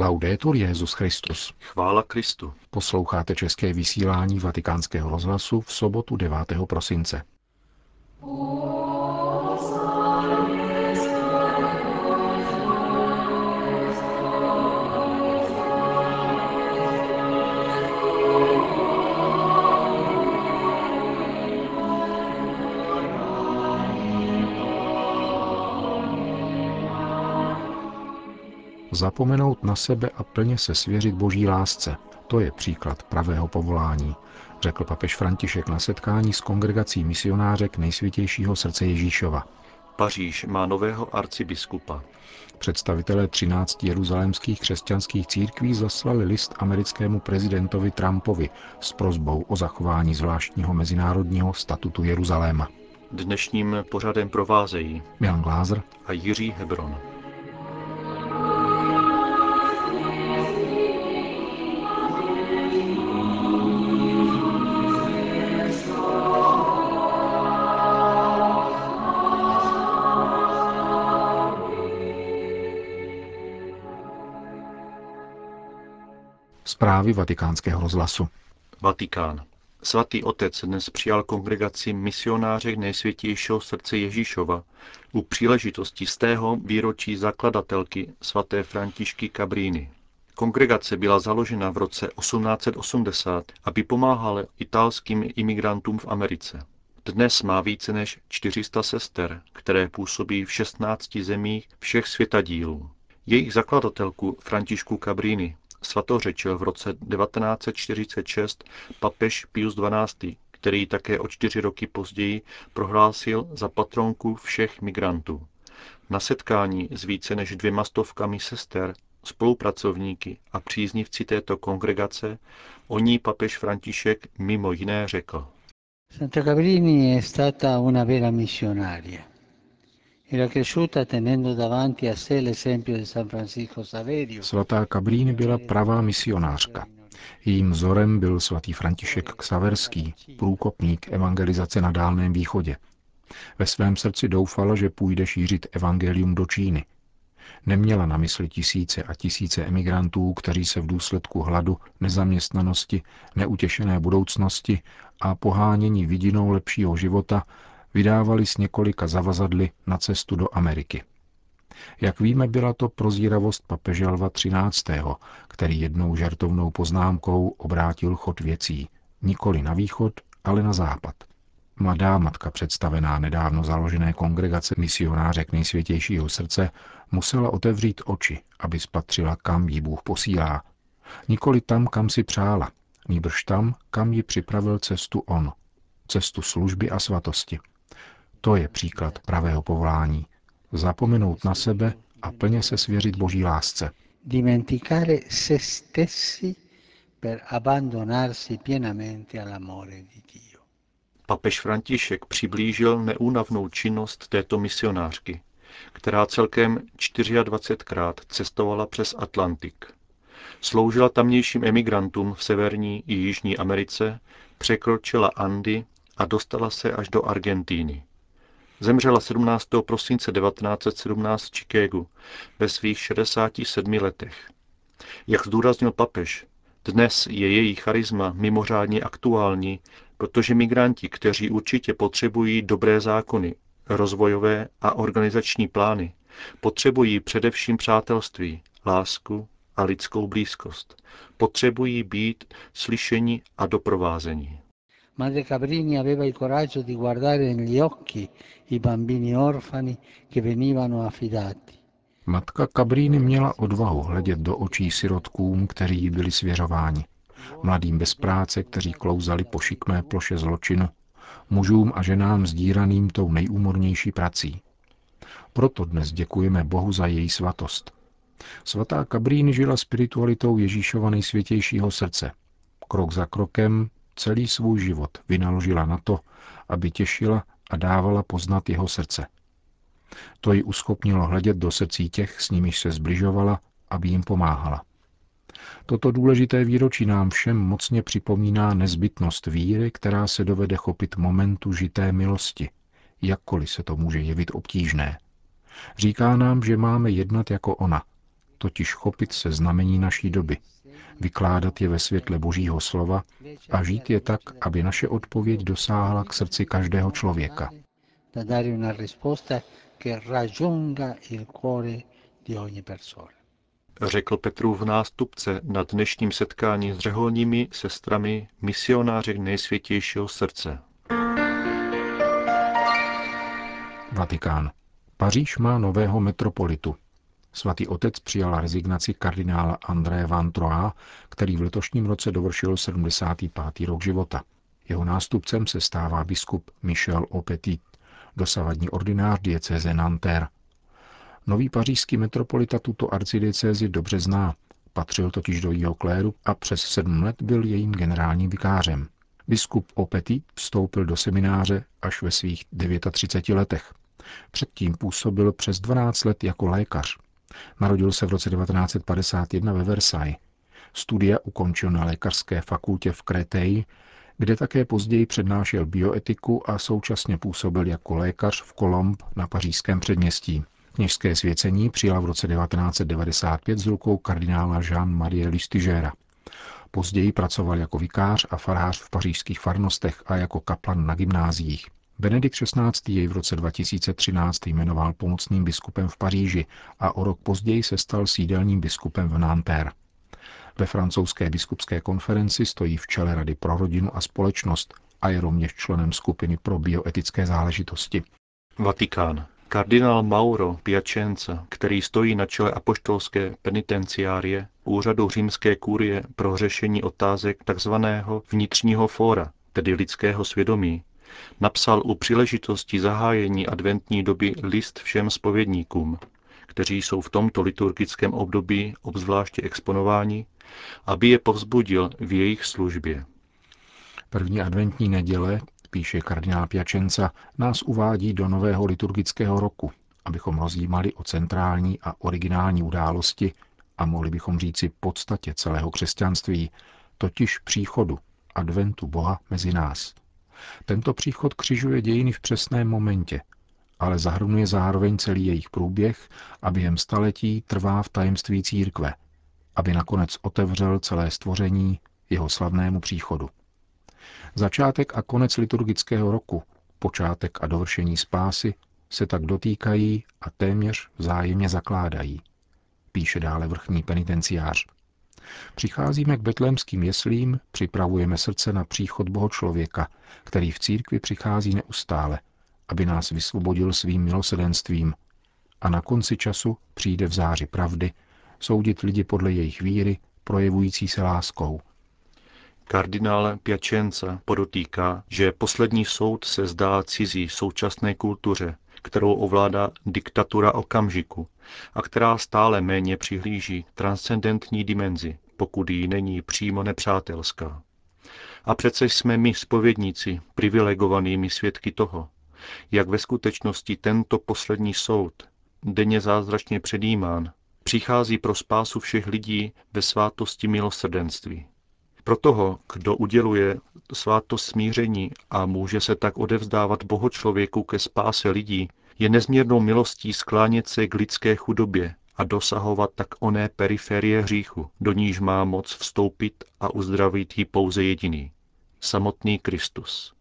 Laudetur Jezus Christus. Chvála Kristu. Posloucháte české vysílání Vatikánského rozhlasu v sobotu 9. prosince. Zapomenout na sebe a plně se svěřit boží lásce, to je příklad pravého povolání, řekl papež František na setkání s kongregací misionářek nejsvětějšího srdce Ježíšova. Paříž má nového arcibiskupa. Představitelé 13 jeruzalémských křesťanských církví zaslali list americkému prezidentovi Trumpovi s prozbou o zachování zvláštního mezinárodního statutu Jeruzaléma. Dnešním pořadem provázejí Jan Glázer a Jiří Hebron. Zprávy vatikánského rozhlasu. Vatikán. Svatý otec dnes přijal kongregaci misionářek nejsvětějšího srdce Ježíšova u příležitosti z tého výročí zakladatelky svaté Františky Cabrini. Kongregace byla založena v roce 1880, aby pomáhala italským imigrantům v Americe. Dnes má více než 400 sester, které působí v 16 zemích všech světadílů. Jejich zakladatelku Františku Cabrini svatořečil v roce 1946 papež Pius XII., který také o čtyři roky později prohlásil za patronku všech migrantů. Na setkání s více než dvěma stovkami sester, spolupracovníky a příznivci této kongregace o ní papež František mimo jiné řekl. Santa Cabrini è stata una vera missionaria. Era cresciuta tenendo davanti a sé l'esempio di San Francisco Saverio. Svatá Cabrini byla pravá misionářka. Jejím vzorem byl svatý František Ksaverský, průkopník evangelizace na Dálném východě. Ve svém srdci doufala, že půjde šířit evangelium do Číny. Neměla na mysli tisíce a tisíce emigrantů, kteří se v důsledku hladu, nezaměstnanosti, neutěšené budoucnosti a pohánění vidinou lepšího života vydávali s několika zavazadly na cestu do Ameriky. Jak víme, byla to prozíravost papeže Lva XIII., který jednou žartovnou poznámkou obrátil chod věcí, nikoli na východ, ale na západ. Mladá matka představená nedávno založené kongregace misionářek nejsvětějšího srdce musela otevřít oči, aby spatřila, kam jí Bůh posílá. Nikoli tam, kam si přála, nýbrž tam, kam ji připravil cestu On, cestu služby a svatosti. To je příklad pravého povolání. Zapomenout na sebe a plně se svěřit Boží lásce. Dimenticare se stessi per abbandonarsi pienamente all'amore di Dio. Papež František přiblížil neúnavnou činnost této misionářky, která celkem 24krát cestovala přes Atlantik. Sloužila tamnějším emigrantům v Severní i Jižní Americe, překročila Andy a dostala se až do Argentíny. Zemřela 17. prosince 1917 v Chicagu ve svých 67 letech. Jak zdůraznil papež, dnes je její charisma mimořádně aktuální, protože migranti, kteří určitě potřebují dobré zákony, rozvojové a organizační plány, potřebují především přátelství, lásku a lidskou blízkost. Potřebují být slyšeni a doprovázení. Madre Cabrini aveva il coraggio di guardare negli occhi i bambini orfani che venivano affidati. Matka Cabrini měla odvahu hledět do očí sirotkům, kteří jí byli svěřováni. Mladým bez práce, kteří klouzali po šikmé ploše zločinu, mužům a ženám zdíraným tou nejúmornější prací. Proto dnes děkujeme Bohu za její svatost. Svatá Cabrini žila spiritualitou Ježíšova nejsvětějšího srdce. Krok za krokem celý svůj život vynaložila na to, aby těšila a dávala poznat jeho srdce. To ji uschopnilo hledět do srdcí těch, s nimiž se zbližovala, aby jim pomáhala. Toto důležité výročí nám všem mocně připomíná nezbytnost víry, která se dovede chopit momentu žité milosti, jakkoliv se to může jevit obtížné. Říká nám, že máme jednat jako ona, totiž chopit se znamení naší doby, vykládat je ve světle Božího slova a žít je tak, aby naše odpověď dosáhla k srdci každého člověka. Řekl Petrův nástupce na dnešním setkání s řeholními sestrami misionářek nejsvětějšího srdce. Vatikán. Paříž má nového metropolitu. Svatý otec přijal rezignaci kardinála André Van Troa, který v letošním roce dovršil 75. rok života. Jeho nástupcem se stává biskup Michel Opetit, dosavadní ordinář diecéze Nanterre. Nový pařížský metropolita tuto arcidiecézi dobře zná, patřil totiž do jeho kléru a přes sedm let byl jejím generálním vikářem. Biskup Opetit vstoupil do semináře až ve svých 39 letech. Předtím působil přes 12 let jako lékař. Narodil se v roce 1951 ve Versailles. Studia ukončil na lékařské fakultě v Créteil, kde také později přednášel bioetiku a současně působil jako lékař v Colombe na pařížském předměstí. Kněžské svěcení přijal v roce 1995 z rukou kardinála Jean-Marie Listigera. Později pracoval jako vikář a farář v pařížských farnostech a jako kaplan na gymnáziích. Benedikt XVI. jej v roce 2013 jmenoval pomocným biskupem v Paříži a o rok později se stal sídelním biskupem v Nanterre. Ve francouzské biskupské konferenci stojí v čele Rady pro rodinu a společnost a je rovněž členem skupiny pro bioetické záležitosti. Vatikán. Kardinál Mauro Piacenza, který stojí na čele apoštolské penitenciárie, úřadu římské kurie pro řešení otázek tzv. vnitřního fóra, tedy lidského svědomí, napsal u příležitosti zahájení adventní doby list všem spovědníkům, kteří jsou v tomto liturgickém období obzvláště exponováni, aby je povzbudil v jejich službě. První adventní neděle, píše kardinál Piačenca, nás uvádí do nového liturgického roku, abychom rozjímali o centrální a originální události a mohli bychom říci podstatě celého křesťanství, totiž příchodu, adventu Boha mezi nás. Tento příchod křižuje dějiny v přesném momentě, ale zahrnuje zároveň celý jejich průběh a během staletí trvá v tajemství církve, aby nakonec otevřel celé stvoření jeho slavnému příchodu. Začátek a konec liturgického roku, počátek a dovršení spásy se tak dotýkají a téměř vzájemně zakládají, píše dále vrchní penitenciář. Přicházíme k betlémským jeslím, připravujeme srdce na příchod Boho člověka, který v církvi přichází neustále, aby nás vysvobodil svým milosedenstvím a na konci času přijde v záři pravdy soudit lidi podle jejich víry, projevující se láskou. Kardinál Piacenza podotýká, že poslední soud se zdá cizí současné kultuře, kterou ovládá diktatura okamžiku a která stále méně přihlíží transcendentní dimenzi, pokud jí není přímo nepřátelská. A přece jsme my, spovědníci, privilegovanými svědky toho, jak ve skutečnosti tento poslední soud, denně zázračně předjímán, přichází pro spásu všech lidí ve svátosti milosrdenství. Pro toho, kdo uděluje svátost smíření a může se tak odevzdávat Boho člověku ke spáse lidí, je nezměrnou milostí sklánět se k lidské chudobě a dosahovat tak oné periferie hříchu, do níž má moc vstoupit a uzdravit ji pouze jediný, samotný Kristus.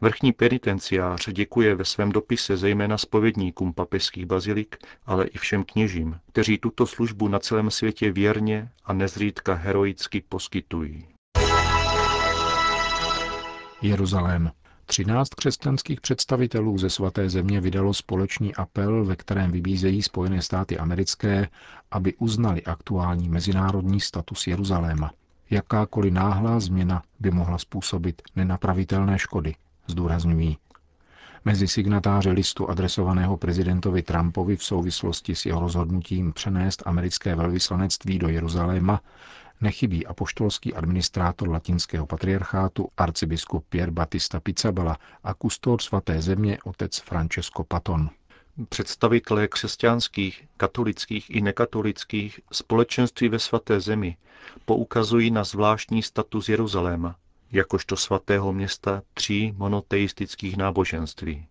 Vrchní penitenciář děkuje ve svém dopise zejména spovědníkům papežských bazilik, ale i všem kněžím, kteří tuto službu na celém světě věrně a nezřídka heroicky poskytují. Jeruzalém. Třináct křesťanských představitelů ze svaté země vydalo společný apel, ve kterém vybízejí Spojené státy americké, aby uznali aktuální mezinárodní status Jeruzaléma. Jakákoliv náhlá změna by mohla způsobit nenapravitelné škody, zdůrazňují. Mezi signatáře listu adresovaného prezidentovi Trumpovi v souvislosti s jeho rozhodnutím přenést americké velvyslanectví do Jeruzaléma nechybí apoštolský administrátor latinského patriarchátu arcibiskup Pierre Batista Pizzabala a kustor svaté země otec Francesco Paton. Představitelé křesťanských, katolických i nekatolických společenství ve svaté zemi poukazují na zvláštní status Jeruzaléma, jakožto svatého města tří monoteistických náboženství.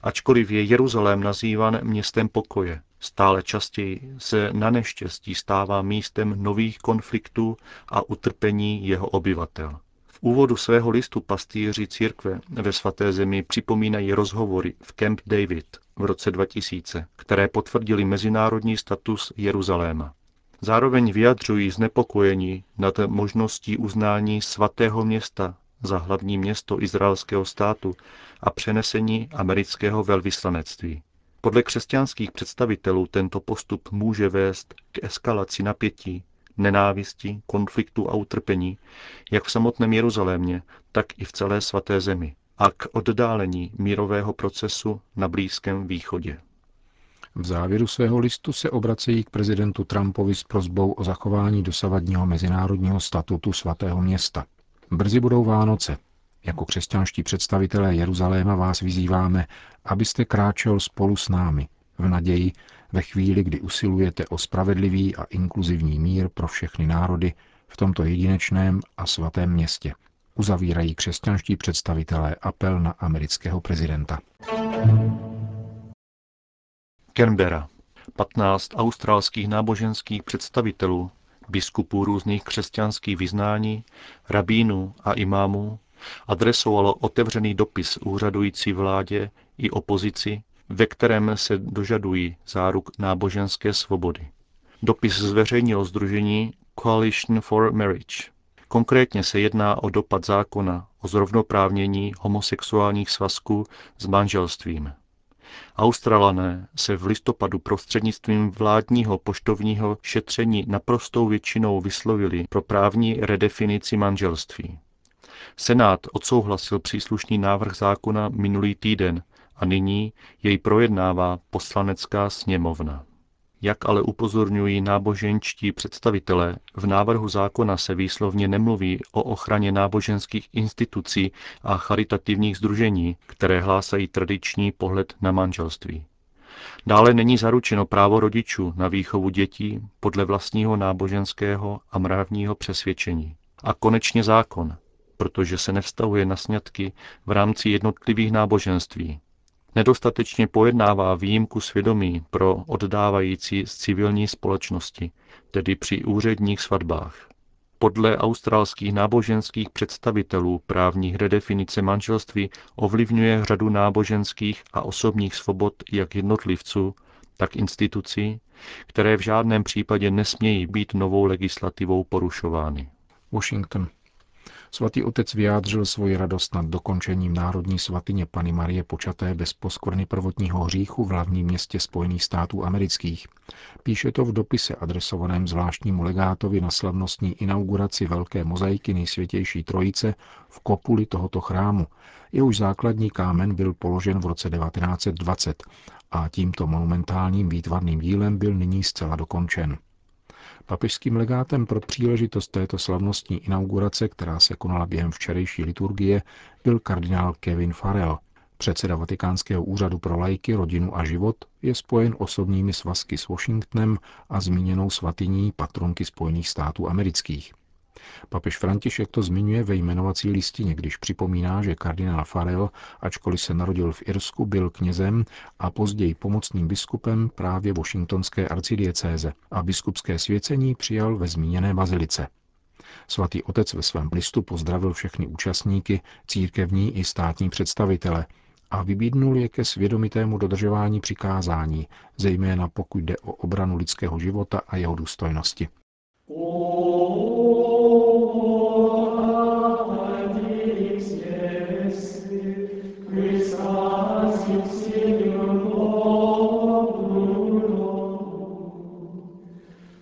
Ačkoliv je Jeruzalém nazývan městem pokoje, stále častěji se na neštěstí stává místem nových konfliktů a utrpení jeho obyvatel. V úvodu svého listu pastýři církve ve svaté zemi připomínají rozhovory v Camp David v roce 2000, které potvrdili mezinárodní status Jeruzaléma. Zároveň vyjadřují znepokojení nad možností uznání svatého města za hlavní město izraelského státu a přenesení amerického velvyslanectví. Podle křesťanských představitelů tento postup může vést k eskalaci napětí, nenávisti, konfliktu a utrpení, jak v samotném Jeruzalémě, tak i v celé svaté zemi a k oddálení mírového procesu na Blízkém východě. V závěru svého listu se obracejí k prezidentu Trumpovi s prozbou o zachování dosavadního mezinárodního statutu svatého města. Brzy budou Vánoce. Jako křesťanští představitelé Jeruzaléma vás vyzýváme, abyste kráčel spolu s námi, v naději, ve chvíli, kdy usilujete o spravedlivý a inkluzivní mír pro všechny národy v tomto jedinečném a svatém městě. Uzavírají křesťanští představitelé apel na amerického prezidenta. Canberra. 15 australských náboženských představitelů, biskupů různých křesťanských vyznání, rabínů a imámů adresovalo otevřený dopis úřadující vládě i opozici, ve kterém se dožadují záruk náboženské svobody. Dopis zveřejnilo združení Coalition for Marriage. Konkrétně se jedná o dopad zákona o zrovnoprávnění homosexuálních svazků s manželstvím. Australané se v listopadu prostřednictvím vládního poštovního šetření naprostou většinou vyslovili pro právní redefinici manželství. Senát odsouhlasil příslušný návrh zákona minulý týden a nyní jej projednává poslanecká sněmovna. Jak ale upozorňují náboženčtí představitelé, v návrhu zákona se výslovně nemluví o ochraně náboženských institucí a charitativních združení, které hlásají tradiční pohled na manželství. Dále není zaručeno právo rodičů na výchovu dětí podle vlastního náboženského a mravního přesvědčení. A konečně zákon, protože se nevztahuje na sňatky v rámci jednotlivých náboženství, nedostatečně pojednává výjimku svědomí pro oddávající z civilní společnosti, tedy při úředních svatbách. Podle australských náboženských představitelů právní redefinice manželství ovlivňuje řadu náboženských a osobních svobod jak jednotlivců, tak institucí, které v žádném případě nesmějí být novou legislativou porušovány. Washington. Svatý otec vyjádřil svoji radost nad dokončením národní svatyně Pany Marie počaté bez poskvrny prvotního hříchu v hlavním městě Spojených států amerických. Píše to v dopise adresovaném zvláštnímu legátovi na slavnostní inauguraci velké mozaiky nejsvětější trojice v kopuli tohoto chrámu. Jehož základní kámen byl položen v roce 1920 a tímto monumentálním výtvarným dílem byl nyní zcela dokončen. Papežským legátem pro příležitost této slavnostní inaugurace, která se konala během včerejší liturgie, byl kardinál Kevin Farrell. Předseda Vatikánského úřadu pro lajky, rodinu a život je spojen osobními svazky s Washingtonem a zmíněnou svatyní patronky Spojených států amerických. Papež František to zmiňuje ve jmenovací listině, když připomíná, že kardinál Farel, ačkoliv se narodil v Irsku, byl knězem a později pomocným biskupem právě Washingtonské arcidiecéze a biskupské svěcení přijal ve zmíněné bazilice. Svatý otec ve svém listu pozdravil všechny účastníky, církevní i státní představitele a vybídnul je ke svědomitému dodržování přikázání, zejména pokud jde o obranu lidského života a jeho důstojnosti.